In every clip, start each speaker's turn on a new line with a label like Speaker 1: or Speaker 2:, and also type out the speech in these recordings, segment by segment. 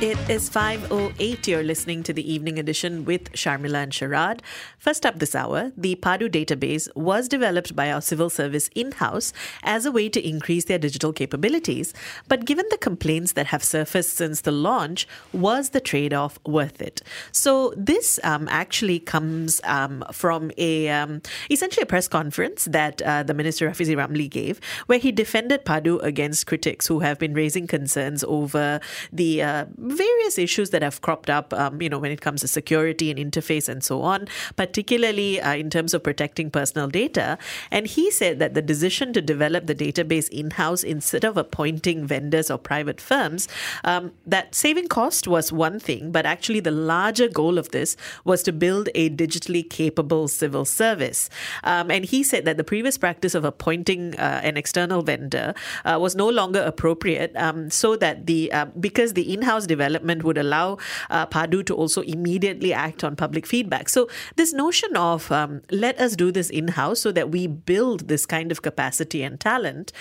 Speaker 1: It is 5.08. You're listening to the evening edition with Sharmila and Sharad. First up this hour, the PADU database was developed by our civil service in-house as a way to increase their digital capabilities. But given the complaints that have surfaced since the launch, was the trade-off worth it? So this um, actually comes um, from a um, essentially a press conference that uh, the Minister Rafizi Ramli gave, where he defended PADU against critics who have been raising concerns over the uh, various issues that have cropped up, um, you know, when it comes to security and interface and so on, particularly uh, in terms of protecting personal data. And he said that the decision to develop the database in house instead of appointing vendors or private firms, um, that saving cost was one thing, but actually the larger goal of this was to build a digitally capable civil service. Um, and he said that the previous practice of appointing uh, an external vendor uh, was no longer appropriate, um, so that the uh, because the in-house development would allow uh, PADU to also immediately act on public feedback. So, this notion of um, let us do this in house so that we build this kind of capacity and talent.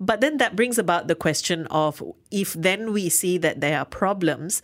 Speaker 1: But then that brings about the question of if then we see that there are problems,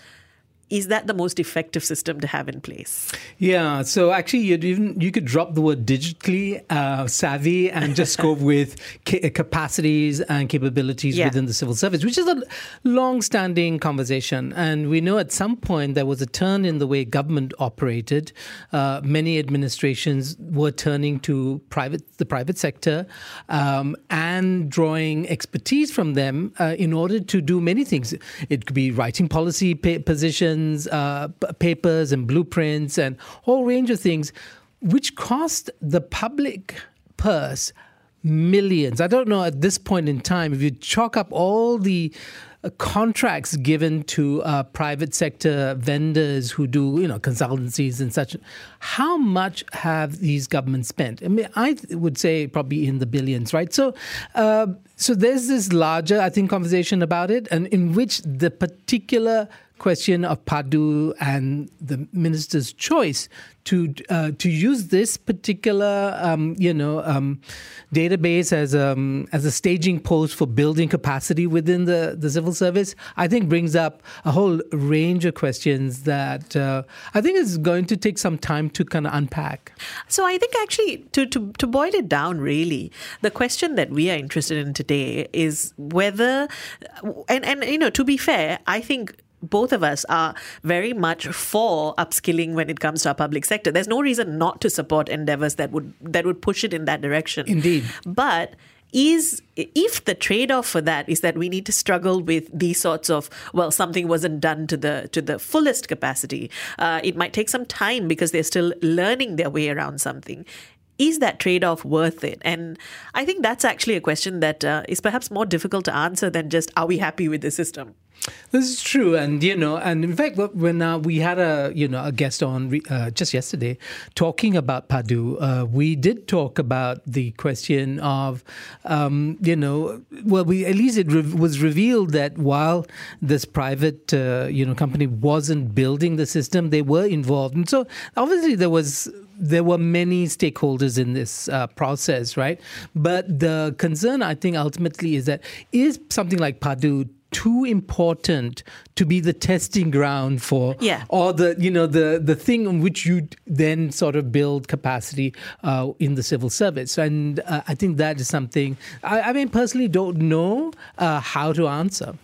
Speaker 1: is that the most effective system to have in place?
Speaker 2: Yeah. So actually, you'd even you could drop the word digitally uh, savvy and just go with ca- capacities and capabilities yeah. within the civil service, which is a long-standing conversation. And we know at some point there was a turn in the way government operated. Uh, many administrations were turning to private the private sector um, and drawing expertise from them uh, in order to do many things. It could be writing policy positions uh, papers and blueprints and whole range of things, which cost the public purse millions. I don't know at this point in time if you chalk up all the uh, contracts given to uh, private sector vendors who do you know consultancies and such how much have these governments spent i mean i would say probably in the billions right so uh, so there's this larger i think conversation about it and in which the particular question of PADU and the minister's choice to uh, to use this particular um, you know um, database as um, as a staging post for building capacity within the, the civil service, I think brings up a whole range of questions that uh, I think is going to take some time to kind of unpack.
Speaker 1: So I think actually to, to to boil it down, really, the question that we are interested in today is whether and and you know to be fair, I think both of us are very much for upskilling when it comes to our public sector. There's no reason not to support endeavors that would that would push it in that direction.
Speaker 2: Indeed.
Speaker 1: But is if the trade-off for that is that we need to struggle with these sorts of well something wasn't done to the to the fullest capacity uh, it might take some time because they're still learning their way around something is that trade off worth it? And I think that's actually a question that uh, is perhaps more difficult to answer than just are we happy with the system?
Speaker 2: This is true, and you know, and in fact, when uh, we had a you know a guest on uh, just yesterday talking about PADU, uh, we did talk about the question of um, you know, well, we at least it re- was revealed that while this private uh, you know company wasn't building the system, they were involved, and so obviously there was there were many stakeholders in this uh, process, right? But the concern, I think, ultimately is that is something like PADU too important to be the testing ground for
Speaker 1: yeah.
Speaker 2: or the you know the the thing on which you then sort of build capacity uh, in the civil service and uh, I think that is something I, I mean personally don't know uh, how to answer.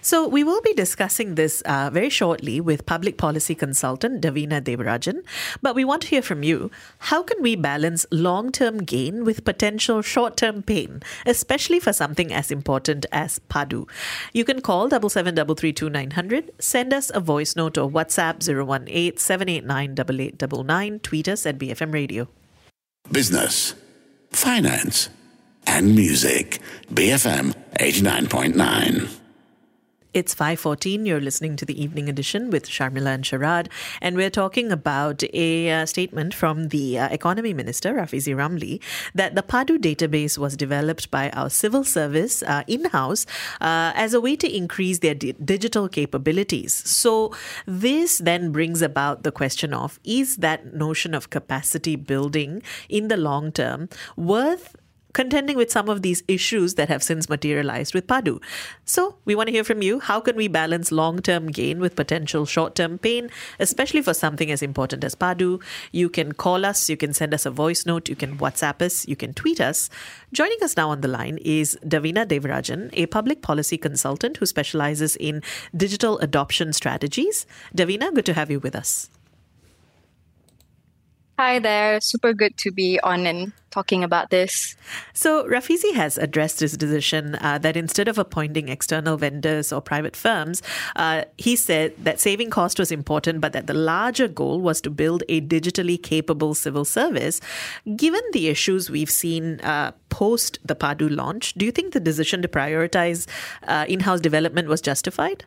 Speaker 1: So, we will be discussing this uh, very shortly with public policy consultant Davina Devarajan. But we want to hear from you. How can we balance long term gain with potential short term pain, especially for something as important as PADU? You can call 77332900, send us a voice note or WhatsApp 018 789 tweet us at BFM Radio.
Speaker 3: Business, finance, and music. BFM 89.9.
Speaker 1: It's 5:14. You're listening to the Evening Edition with Sharmila and Sharad, and we're talking about a uh, statement from the uh, Economy Minister Rafizi Ramli that the PADU database was developed by our civil service uh, in-house uh, as a way to increase their di- digital capabilities. So this then brings about the question of is that notion of capacity building in the long term worth contending with some of these issues that have since materialized with Padu. So, we want to hear from you. How can we balance long term gain with potential short term pain, especially for something as important as Padu? You can call us, you can send us a voice note, you can WhatsApp us, you can tweet us. Joining us now on the line is Davina Devarajan, a public policy consultant who specializes in digital adoption strategies. Davina, good to have you with us.
Speaker 3: Hi there. Super good to be on and talking about this.
Speaker 1: So, Rafizi has addressed his decision uh, that instead of appointing external vendors or private firms, uh, he said that saving cost was important, but that the larger goal was to build a digitally capable civil service. Given the issues we've seen uh, post the Padu launch, do you think the decision to prioritize uh, in house development was justified?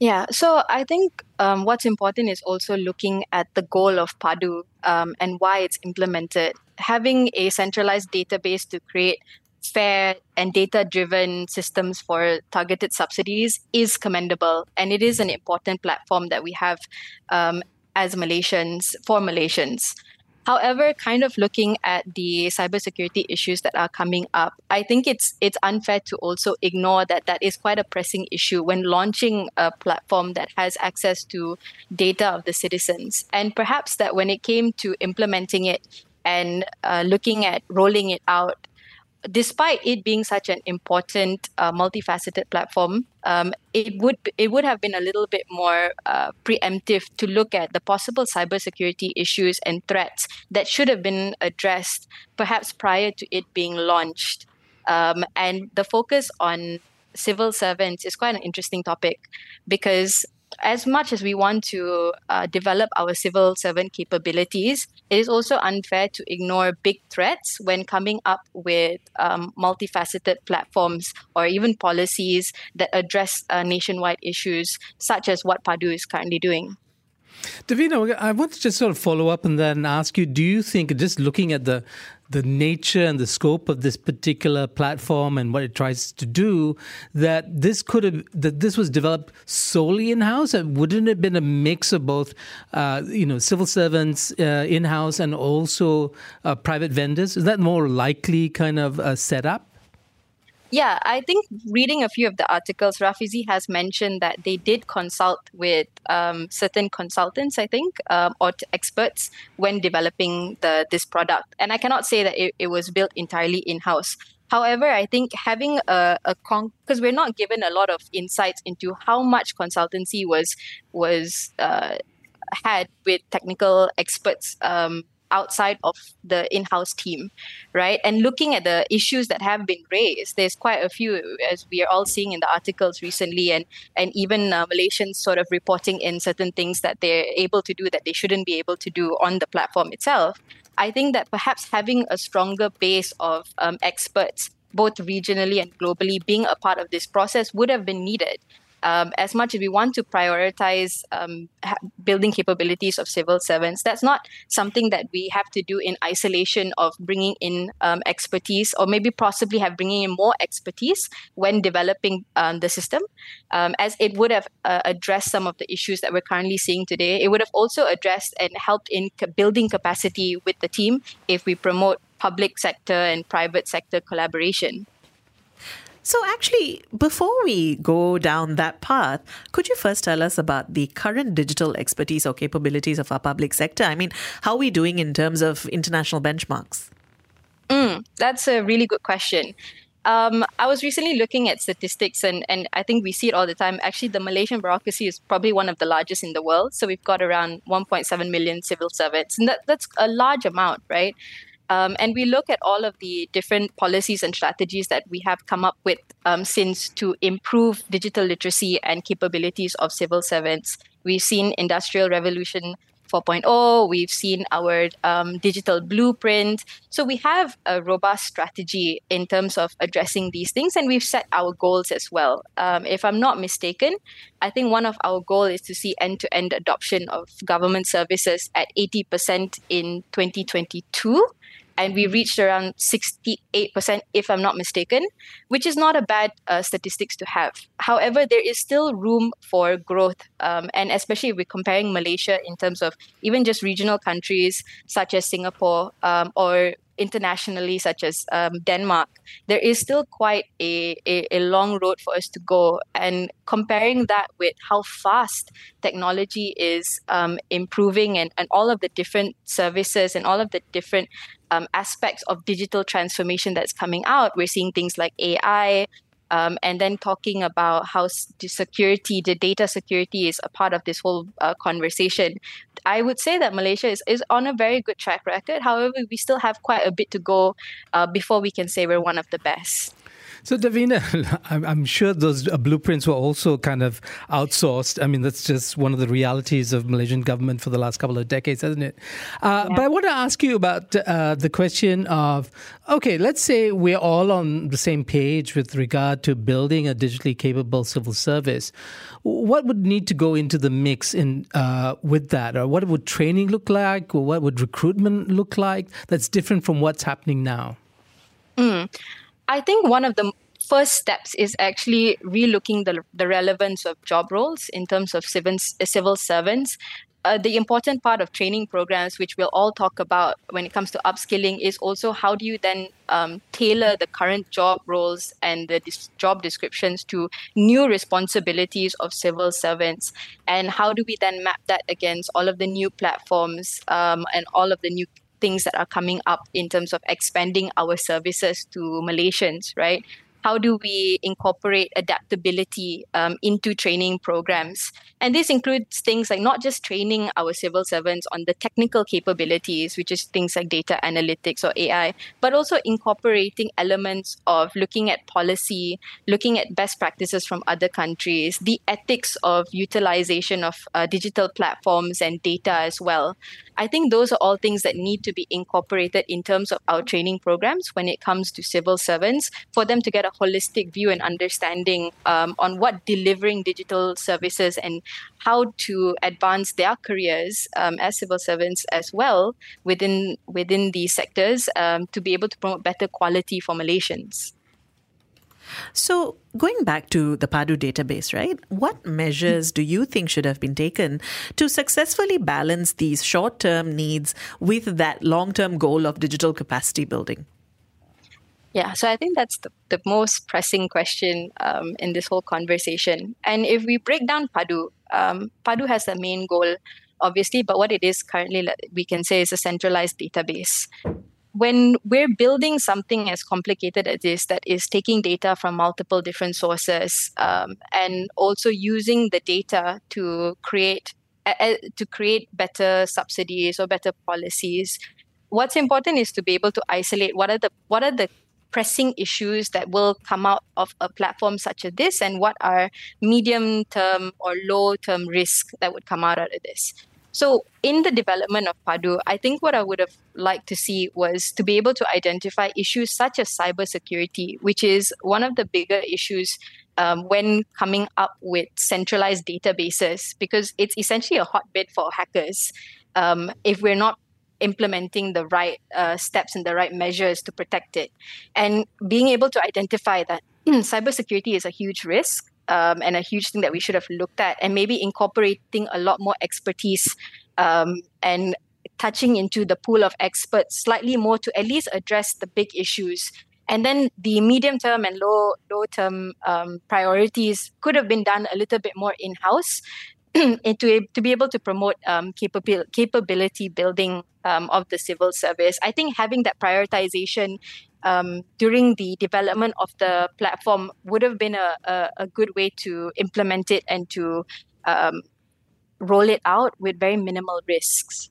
Speaker 3: Yeah, so I think um, what's important is also looking at the goal of PADU um, and why it's implemented. Having a centralized database to create fair and data driven systems for targeted subsidies is commendable. And it is an important platform that we have um, as Malaysians, for Malaysians. However, kind of looking at the cybersecurity issues that are coming up, I think it's it's unfair to also ignore that that is quite a pressing issue when launching a platform that has access to data of the citizens. And perhaps that when it came to implementing it and uh, looking at rolling it out, despite it being such an important uh, multifaceted platform, um, it would it would have been a little bit more uh, preemptive to look at the possible cybersecurity issues and threats that should have been addressed perhaps prior to it being launched. Um, and the focus on civil servants is quite an interesting topic because as much as we want to uh, develop our civil servant capabilities, it is also unfair to ignore big threats when coming up with um, multifaceted platforms or even policies that address uh, nationwide issues, such as what Padu is currently doing.
Speaker 2: Davina, I want to just sort of follow up and then ask you: Do you think, just looking at the the nature and the scope of this particular platform and what it tries to do, that this could have that this was developed solely in house? Wouldn't it have been a mix of both, uh, you know, civil servants uh, in house and also uh, private vendors? Is that more likely kind of a setup?
Speaker 3: Yeah, I think reading a few of the articles, Rafizi has mentioned that they did consult with um, certain consultants, I think, um, or experts when developing the this product. And I cannot say that it, it was built entirely in house. However, I think having a, a con because we're not given a lot of insights into how much consultancy was was uh, had with technical experts um, outside of the in-house team right? And looking at the issues that have been raised there's quite a few as we are all seeing in the articles recently and and even uh, malaysians sort of reporting in certain things that they're able to do that they shouldn't be able to do on the platform itself. I think that perhaps having a stronger base of um, experts both regionally and globally being a part of this process would have been needed um, as much as we want to prioritize um, ha- building capabilities of civil servants, that's not something that we have to do in isolation of bringing in um, expertise or maybe possibly have bringing in more expertise when developing um, the system, um, as it would have uh, addressed some of the issues that we're currently seeing today. It would have also addressed and helped in building capacity with the team if we promote public sector and private sector collaboration.
Speaker 1: So, actually, before we go down that path, could you first tell us about the current digital expertise or capabilities of our public sector? I mean, how are we doing in terms of international benchmarks?
Speaker 3: Mm, that's a really good question. Um, I was recently looking at statistics, and, and I think we see it all the time. Actually, the Malaysian bureaucracy is probably one of the largest in the world. So we've got around 1.7 million civil servants, and that, that's a large amount, right? Um, and we look at all of the different policies and strategies that we have come up with um, since to improve digital literacy and capabilities of civil servants. We've seen industrial revolution 4.0. We've seen our um, digital blueprint. So we have a robust strategy in terms of addressing these things, and we've set our goals as well. Um, if I'm not mistaken, I think one of our goals is to see end-to-end adoption of government services at 80% in 2022 and we reached around 68%, if I'm not mistaken, which is not a bad uh, statistics to have. However, there is still room for growth, um, and especially if we're comparing Malaysia in terms of even just regional countries such as Singapore um, or internationally, such as um, Denmark, there is still quite a, a, a, long road for us to go. And comparing that with how fast technology is um, improving and, and all of the different services and all of the different um, aspects of digital transformation that's coming out, we're seeing things like AI, um, and then talking about how the security, the data security is a part of this whole uh, conversation. I would say that Malaysia is, is on a very good track record. However, we still have quite a bit to go uh, before we can say we're one of the best.
Speaker 2: So, Davina, I'm sure those uh, blueprints were also kind of outsourced. I mean, that's just one of the realities of Malaysian government for the last couple of decades, hasn't it? Uh, yeah. But I want to ask you about uh, the question of okay, let's say we're all on the same page with regard to building a digitally capable civil service. What would need to go into the mix in uh, with that, or what would training look like, or what would recruitment look like? That's different from what's happening now.
Speaker 3: Mm. I think one of the first steps is actually relooking the, the relevance of job roles in terms of civil, civil servants. Uh, the important part of training programs, which we'll all talk about when it comes to upskilling, is also how do you then um, tailor the current job roles and the dis- job descriptions to new responsibilities of civil servants? And how do we then map that against all of the new platforms um, and all of the new things that are coming up in terms of expanding our services to Malaysians, right? How do we incorporate adaptability um, into training programs? And this includes things like not just training our civil servants on the technical capabilities, which is things like data analytics or AI, but also incorporating elements of looking at policy, looking at best practices from other countries, the ethics of utilization of uh, digital platforms and data as well. I think those are all things that need to be incorporated in terms of our training programs when it comes to civil servants for them to get a holistic view and understanding um, on what delivering digital services and how to advance their careers um, as civil servants as well within within these sectors um, to be able to promote better quality for Malaysians.
Speaker 1: So, going back to the PADU database, right? What measures do you think should have been taken to successfully balance these short term needs with that long term goal of digital capacity building?
Speaker 3: Yeah, so I think that's the, the most pressing question um, in this whole conversation. And if we break down PADU, um, PADU has a main goal, obviously, but what it is currently, we can say, is a centralized database. When we're building something as complicated as this, that is taking data from multiple different sources um, and also using the data to create to create better subsidies or better policies, what's important is to be able to isolate what are the what are the pressing issues that will come out of a platform such as this and what are medium term or low term risks that would come out of this. So, in the development of Padu, I think what I would have liked to see was to be able to identify issues such as cybersecurity, which is one of the bigger issues um, when coming up with centralized databases, because it's essentially a hotbed for hackers. Um, if we're not implementing the right uh, steps and the right measures to protect it. And being able to identify that cybersecurity is a huge risk um, and a huge thing that we should have looked at, and maybe incorporating a lot more expertise um, and touching into the pool of experts slightly more to at least address the big issues. And then the medium term and low low term um, priorities could have been done a little bit more in house to, to be able to promote um, capability, capability building um, of the civil service. I think having that prioritization um, during the development of the platform would have been a, a, a good way to implement it and to um, roll it out with very minimal risks.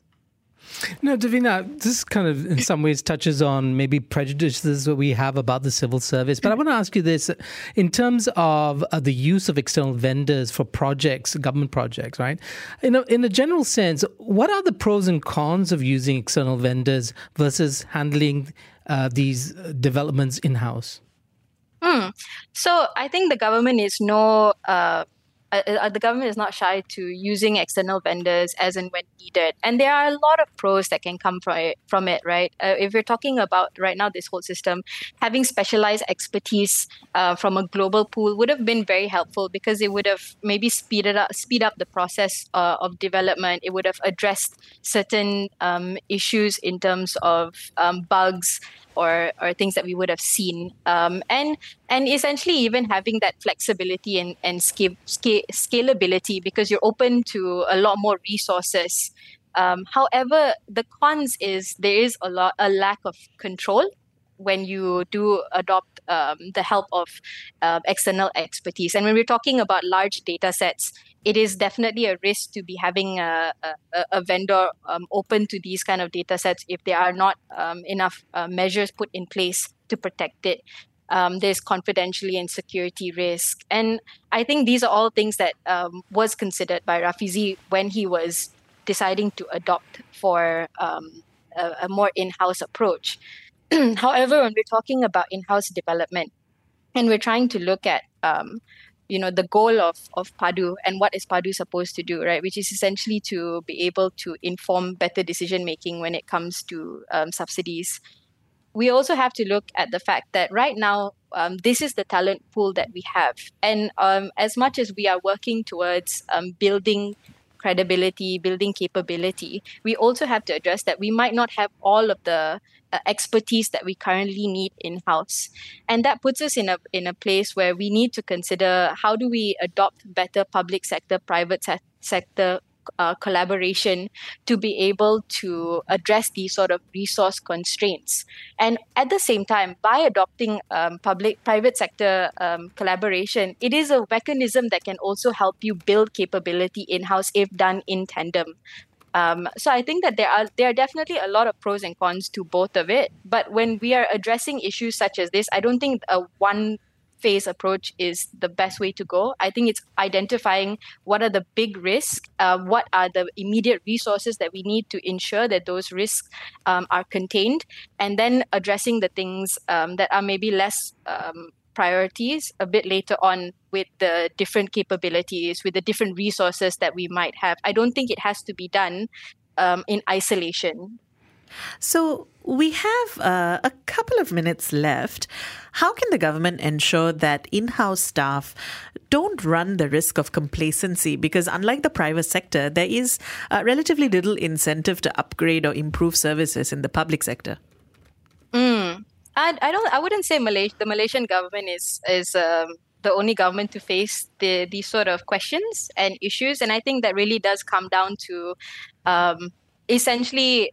Speaker 2: No, Davina, this kind of in some ways touches on maybe prejudices that we have about the civil service. But I want to ask you this in terms of uh, the use of external vendors for projects, government projects, right? In a, in a general sense, what are the pros and cons of using external vendors versus handling uh, these developments in house?
Speaker 3: Hmm. So I think the government is no uh, uh, the government is not shy to using external vendors as and when needed. And there are a lot of pros that can come from it, from it right? Uh, if you're talking about right now this whole system, having specialized expertise uh, from a global pool would have been very helpful because it would have maybe speeded up speed up the process uh, of development. It would have addressed certain um, issues in terms of um, bugs or or things that we would have seen. Um, and and essentially even having that flexibility and and scalability because you're open to a lot more resources. Um, however the cons is there is a lot a lack of control when you do adopt um, the help of uh, external expertise. And when we're talking about large data sets, it is definitely a risk to be having a, a, a vendor um, open to these kind of data sets if there are not um, enough uh, measures put in place to protect it. Um, there's confidentiality and security risk. And I think these are all things that um, was considered by Rafizi when he was deciding to adopt for um, a, a more in-house approach. However, when we're talking about in-house development, and we're trying to look at um, you know the goal of of Padu and what is Padu supposed to do, right? Which is essentially to be able to inform better decision making when it comes to um, subsidies. We also have to look at the fact that right now um, this is the talent pool that we have, and um, as much as we are working towards um, building credibility, building capability, we also have to address that we might not have all of the uh, expertise that we currently need in house and that puts us in a in a place where we need to consider how do we adopt better public sector private se- sector uh, collaboration to be able to address these sort of resource constraints. And at the same time, by adopting um, public private sector um, collaboration, it is a mechanism that can also help you build capability in house if done in tandem. Um, so I think that there are there are definitely a lot of pros and cons to both of it. But when we are addressing issues such as this, I don't think a one phase approach is the best way to go. I think it's identifying what are the big risks, uh, what are the immediate resources that we need to ensure that those risks um, are contained, and then addressing the things um, that are maybe less um, priorities a bit later on with the different capabilities, with the different resources that we might have. I don't think it has to be done um, in isolation.
Speaker 1: So we have uh, a couple of minutes left. How can the government ensure that in house staff don't run the risk of complacency? Because unlike the private sector, there is uh, relatively little incentive to upgrade or improve services in the public sector.
Speaker 3: Mm. I, I don't I wouldn't say Malaysia the Malaysian government is is um, the only government to face the these sort of questions and issues, and I think that really does come down to um, essentially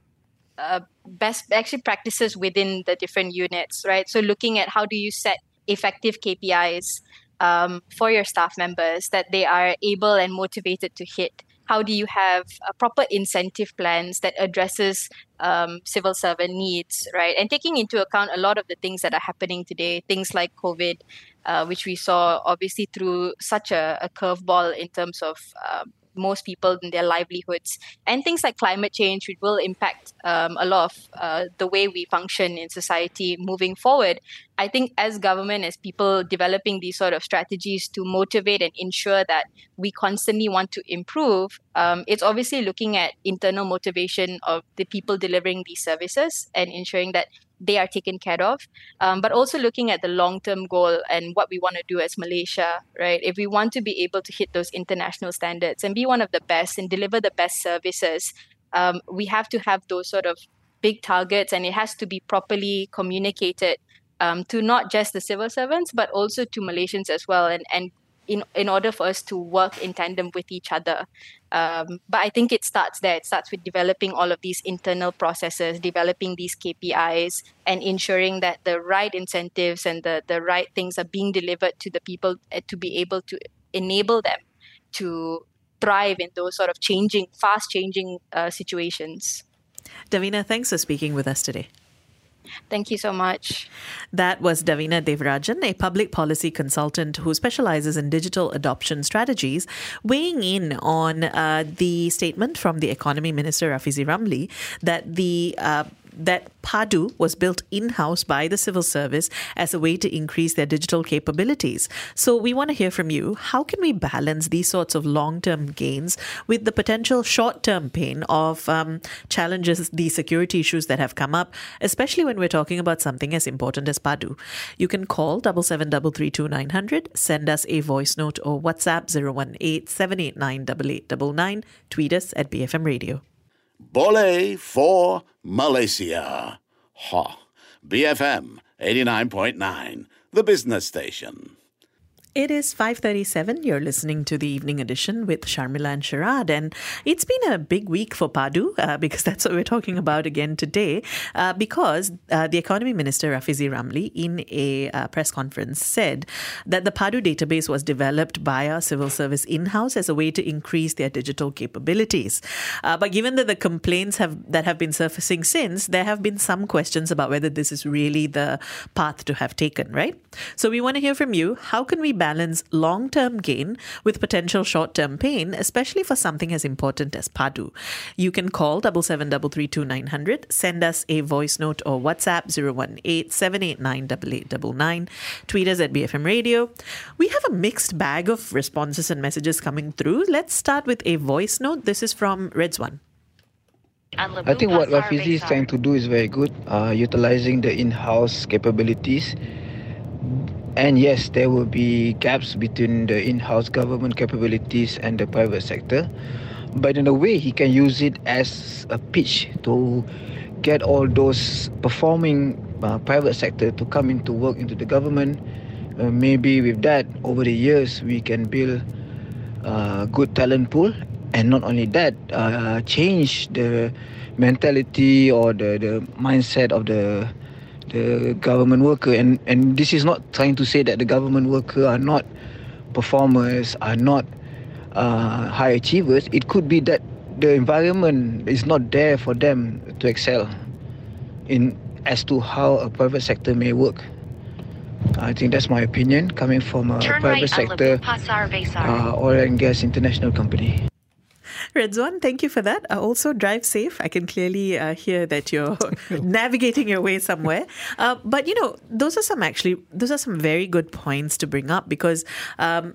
Speaker 3: uh, best actually practices within the different units, right? So looking at how do you set effective KPIs um, for your staff members that they are able and motivated to hit how do you have proper incentive plans that addresses um, civil servant needs right and taking into account a lot of the things that are happening today things like covid uh, which we saw obviously through such a, a curveball in terms of um, most people in their livelihoods. And things like climate change which will impact um, a lot of uh, the way we function in society moving forward i think as government as people developing these sort of strategies to motivate and ensure that we constantly want to improve um, it's obviously looking at internal motivation of the people delivering these services and ensuring that they are taken care of, um, but also looking at the long term goal and what we want to do as Malaysia, right? If we want to be able to hit those international standards and be one of the best and deliver the best services, um, we have to have those sort of big targets and it has to be properly communicated um, to not just the civil servants, but also to Malaysians as well and, and in in order for us to work in tandem with each other. Um, but I think it starts there. It starts with developing all of these internal processes, developing these KPIs, and ensuring that the right incentives and the the right things are being delivered to the people uh, to be able to enable them to thrive in those sort of changing, fast changing uh, situations.
Speaker 1: Davina, thanks for speaking with us today.
Speaker 3: Thank you so much.
Speaker 1: That was Davina Devarajan, a public policy consultant who specializes in digital adoption strategies, weighing in on uh, the statement from the Economy Minister Rafizi Ramli that the uh, that Padu was built in house by the civil service as a way to increase their digital capabilities. So, we want to hear from you. How can we balance these sorts of long term gains with the potential short term pain of um, challenges, the security issues that have come up, especially when we're talking about something as important as Padu? You can call 77332900, send us a voice note or WhatsApp 018 789 tweet us at BFM Radio.
Speaker 4: Boleh for Malaysia. Ha. BFM 89.9, the business station.
Speaker 1: It is 5:37. You're listening to the evening edition with Sharmila and Sharad, and it's been a big week for Padu uh, because that's what we're talking about again today. Uh, because uh, the economy minister Rafizi Ramli, in a uh, press conference, said that the Padu database was developed by our civil service in-house as a way to increase their digital capabilities. Uh, but given that the complaints have that have been surfacing since, there have been some questions about whether this is really the path to have taken. Right. So we want to hear from you. How can we balance long term gain with potential short term pain, especially for something as important as Padu. You can call 77332900, send us a voice note or WhatsApp 018 789 tweet us at BFM Radio. We have a mixed bag of responses and messages coming through. Let's start with a voice note. This is from Redzwan.
Speaker 5: I think what Rafizi is trying to do is very good, uh, utilizing the in-house capabilities and yes, there will be gaps between the in-house government capabilities and the private sector. But in a way, he can use it as a pitch to get all those performing uh, private sector to come into work into the government. Uh, maybe with that, over the years, we can build a good talent pool. And not only that, uh, change the mentality or the, the mindset of the the government worker. And and this is not trying to say that the government worker are not performers are not uh, high achievers. It could be that the environment is not there for them to excel in as to how a private sector may work. I think that's my opinion coming from a Turn private right sector uh, oil and gas international company.
Speaker 1: Redzwan, thank you for that. Uh, also, drive safe. I can clearly uh, hear that you're navigating your way somewhere. Uh, but you know, those are some actually, those are some very good points to bring up because. Um,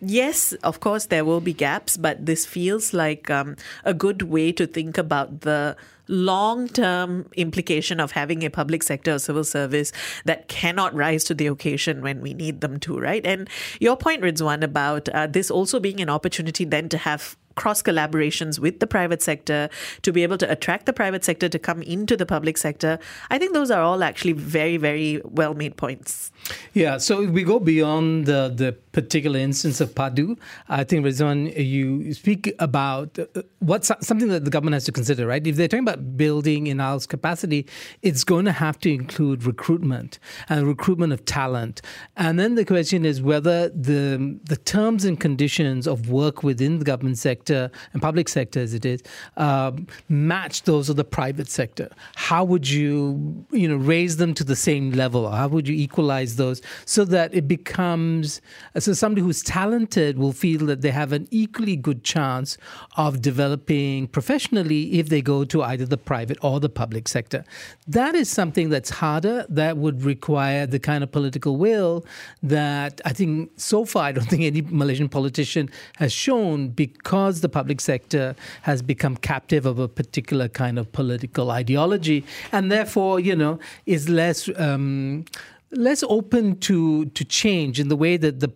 Speaker 1: yes, of course, there will be gaps, but this feels like um, a good way to think about the long term implication of having a public sector or civil service that cannot rise to the occasion when we need them to, right? And your point, Rizwan, about uh, this also being an opportunity then to have cross collaborations with the private sector to be able to attract the private sector to come into the public sector. I think those are all actually very, very well made points.
Speaker 2: Yeah, so if we go beyond the, the particular instance of Padu. I think, Rizwan, you speak about uh, what's something that the government has to consider, right? If they're talking about building in house capacity, it's going to have to include recruitment and recruitment of talent. And then the question is whether the, the terms and conditions of work within the government sector and public sector, as it is, uh, match those of the private sector. How would you, you know, raise them to the same level? How would you equalize those so that it becomes so somebody who's talented will feel that they have an equally good chance of developing professionally if they go to either the private or the public sector. That is something that's harder. That would require the kind of political will that I think so far I don't think any Malaysian politician has shown because the public sector has become captive of a particular kind of political ideology and therefore, you know, is less um, less open to to change in the way that the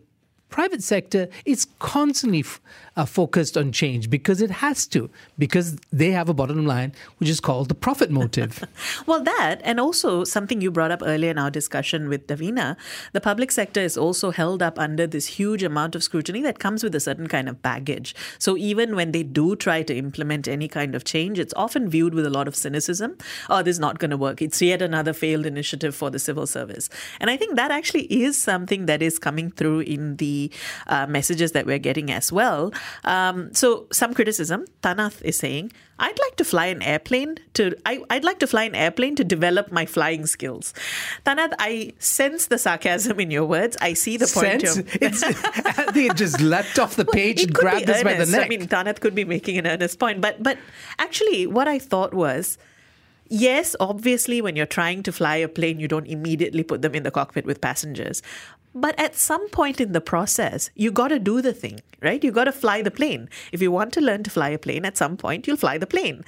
Speaker 2: private sector is constantly uh, focused on change because it has to, because they have a bottom line, which is called the profit motive.
Speaker 1: well, that, and also something you brought up earlier in our discussion with Davina, the public sector is also held up under this huge amount of scrutiny that comes with a certain kind of baggage. So even when they do try to implement any kind of change, it's often viewed with a lot of cynicism. Oh, this is not going to work. It's yet another failed initiative for the civil service. And I think that actually is something that is coming through in the the uh, messages that we're getting as well. Um, so some criticism. Tanath is saying, I'd like to fly an airplane to I, would like to fly an airplane to develop my flying skills. Tanath, I sense the sarcasm in your words. I see the point.
Speaker 2: Sense? It's, I think it just leapt off the page and grabbed us by the neck. I
Speaker 1: mean, Tanath could be making an earnest point, but but actually, what I thought was Yes, obviously, when you're trying to fly a plane, you don't immediately put them in the cockpit with passengers. But at some point in the process, you got to do the thing, right? You got to fly the plane. If you want to learn to fly a plane, at some point, you'll fly the plane.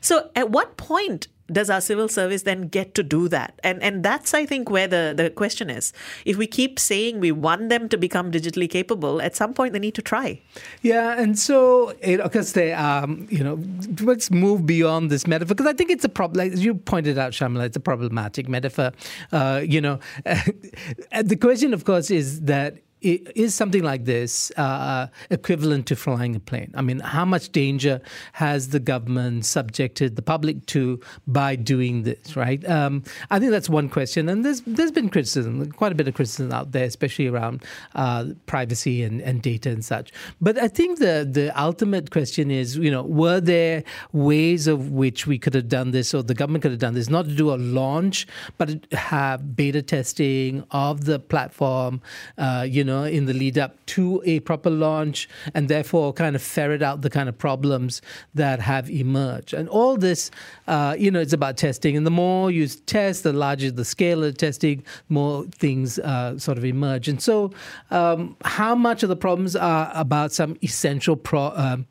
Speaker 1: So, at what point does our civil service then get to do that? And and that's I think where the, the question is. If we keep saying we want them to become digitally capable, at some point they need to try.
Speaker 2: Yeah, and so because they um you know let's move beyond this metaphor because I think it's a problem. As you pointed out, Sharmila, it's a problematic metaphor. Uh, you know, the question of course is that is something like this uh, equivalent to flying a plane? I mean, how much danger has the government subjected the public to by doing this? Right? Um, I think that's one question, and there's there's been criticism, quite a bit of criticism out there, especially around uh, privacy and, and data and such. But I think the the ultimate question is, you know, were there ways of which we could have done this, or the government could have done this, not to do a launch, but have beta testing of the platform, uh, you know know, in the lead up to a proper launch, and therefore kind of ferret out the kind of problems that have emerged. And all this, uh, you know, it's about testing. And the more you test, the larger the scale of testing, more things uh, sort of emerge. And so, um, how much of the problems are about some essential pro- um,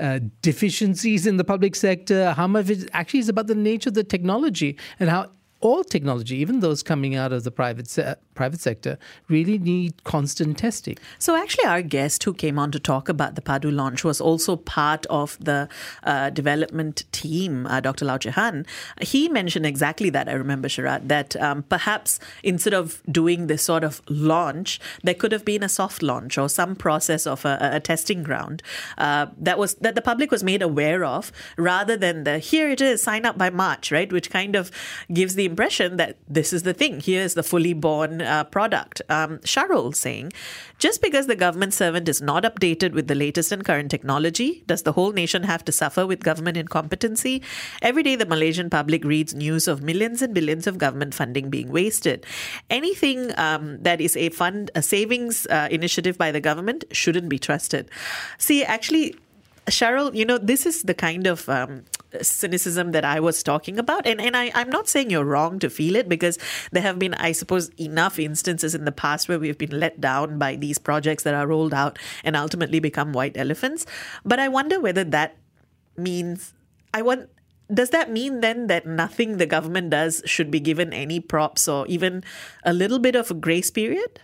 Speaker 2: uh, deficiencies in the public sector? How much of it actually is about the nature of the technology and how all technology, even those coming out of the private se- private sector, really need constant testing.
Speaker 1: So, actually, our guest who came on to talk about the Padu launch was also part of the uh, development team, uh, Dr. Lau Chehan. He mentioned exactly that. I remember Sharad that um, perhaps instead of doing this sort of launch, there could have been a soft launch or some process of a, a testing ground uh, that was that the public was made aware of, rather than the here it is, sign up by March, right, which kind of gives the impression that this is the thing. Here is the fully born uh, product. Um, Sharul saying, just because the government servant is not updated with the latest and current technology, does the whole nation have to suffer with government incompetency? Every day, the Malaysian public reads news of millions and billions of government funding being wasted. Anything um, that is a fund, a savings uh, initiative by the government shouldn't be trusted. See, actually, Sharul, you know, this is the kind of um, cynicism that I was talking about. And, and I, I'm not saying you're wrong to feel it because there have been, I suppose, enough instances in the past where we've been let down by these projects that are rolled out and ultimately become white elephants. But I wonder whether that means I want does that mean then that nothing the government does should be given any props or even a little bit of a grace period?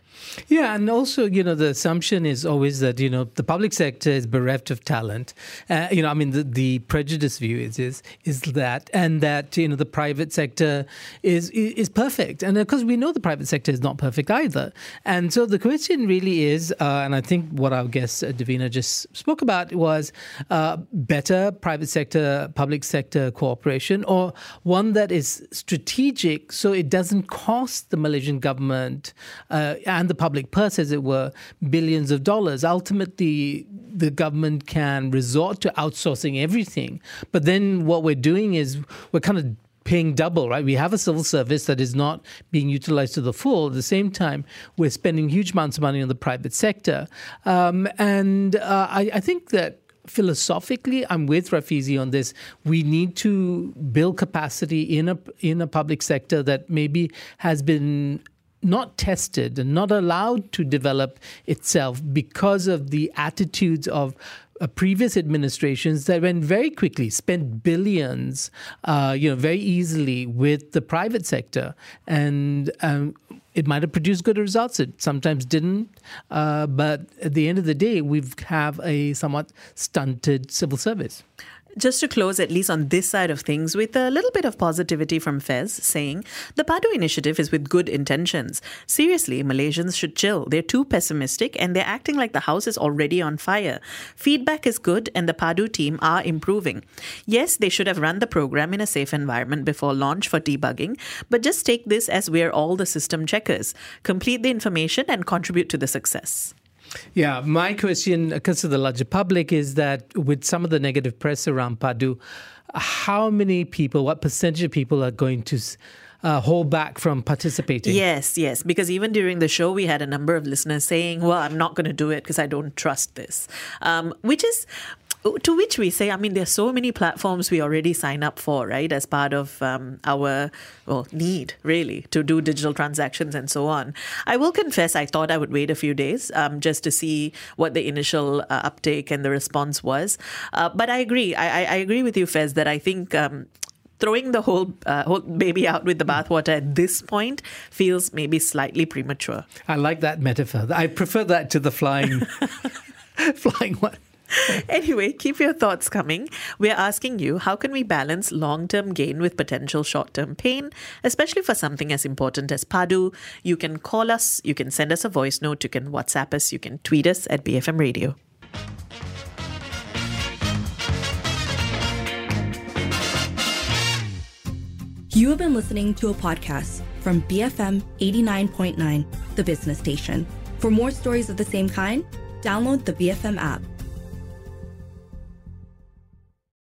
Speaker 2: Yeah, and also, you know, the assumption is always that, you know, the public sector is bereft of talent. Uh, you know, I mean, the, the prejudice view is, is is that, and that, you know, the private sector is is perfect. And of course, we know the private sector is not perfect either. And so the question really is, uh, and I think what our guest uh, Davina just spoke about was uh, better private sector, public sector cooperation, or one that is strategic so it doesn't cost the Malaysian government uh, and the public purse, as it were, billions of dollars. Ultimately, the government can resort to outsourcing everything. But then what we're doing is we're kind of paying double, right? We have a civil service that is not being utilized to the full. At the same time, we're spending huge amounts of money on the private sector. Um, and uh, I, I, think that philosophically, I'm with Rafizi on this. We need to build capacity in a in a public sector that maybe has been not tested and not allowed to develop itself because of the attitudes of uh, previous administrations that went very quickly, spent billions, uh, you know, very easily with the private sector, and um, it might have produced good results. It sometimes didn't, uh, but at the end of the day, we have a somewhat stunted civil service.
Speaker 1: Just to close, at least on this side of things, with a little bit of positivity from Fez saying the Padu initiative is with good intentions. Seriously, Malaysians should chill. They're too pessimistic and they're acting like the house is already on fire. Feedback is good and the Padu team are improving. Yes, they should have run the program in a safe environment before launch for debugging, but just take this as we're all the system checkers. Complete the information and contribute to the success.
Speaker 2: Yeah, my question, because to the larger public, is that with some of the negative press around Padu, how many people, what percentage of people are going to uh, hold back from participating.
Speaker 1: Yes, yes. Because even during the show, we had a number of listeners saying, well, I'm not going to do it because I don't trust this, um, which is to which we say, I mean, there's so many platforms we already sign up for, right, as part of um, our well need really to do digital transactions and so on. I will confess, I thought I would wait a few days um, just to see what the initial uh, uptake and the response was. Uh, but I agree. I, I, agree with you, Fez, that I think um, throwing the whole uh, whole baby out with the bathwater at this point feels maybe slightly premature.
Speaker 2: I like that metaphor. I prefer that to the flying flying one.
Speaker 1: anyway, keep your thoughts coming. We're asking you how can we balance long term gain with potential short term pain, especially for something as important as PADU. You can call us, you can send us a voice note, you can WhatsApp us, you can tweet us at BFM Radio.
Speaker 6: You have been listening to a podcast from BFM 89.9, the business station. For more stories of the same kind, download the BFM app.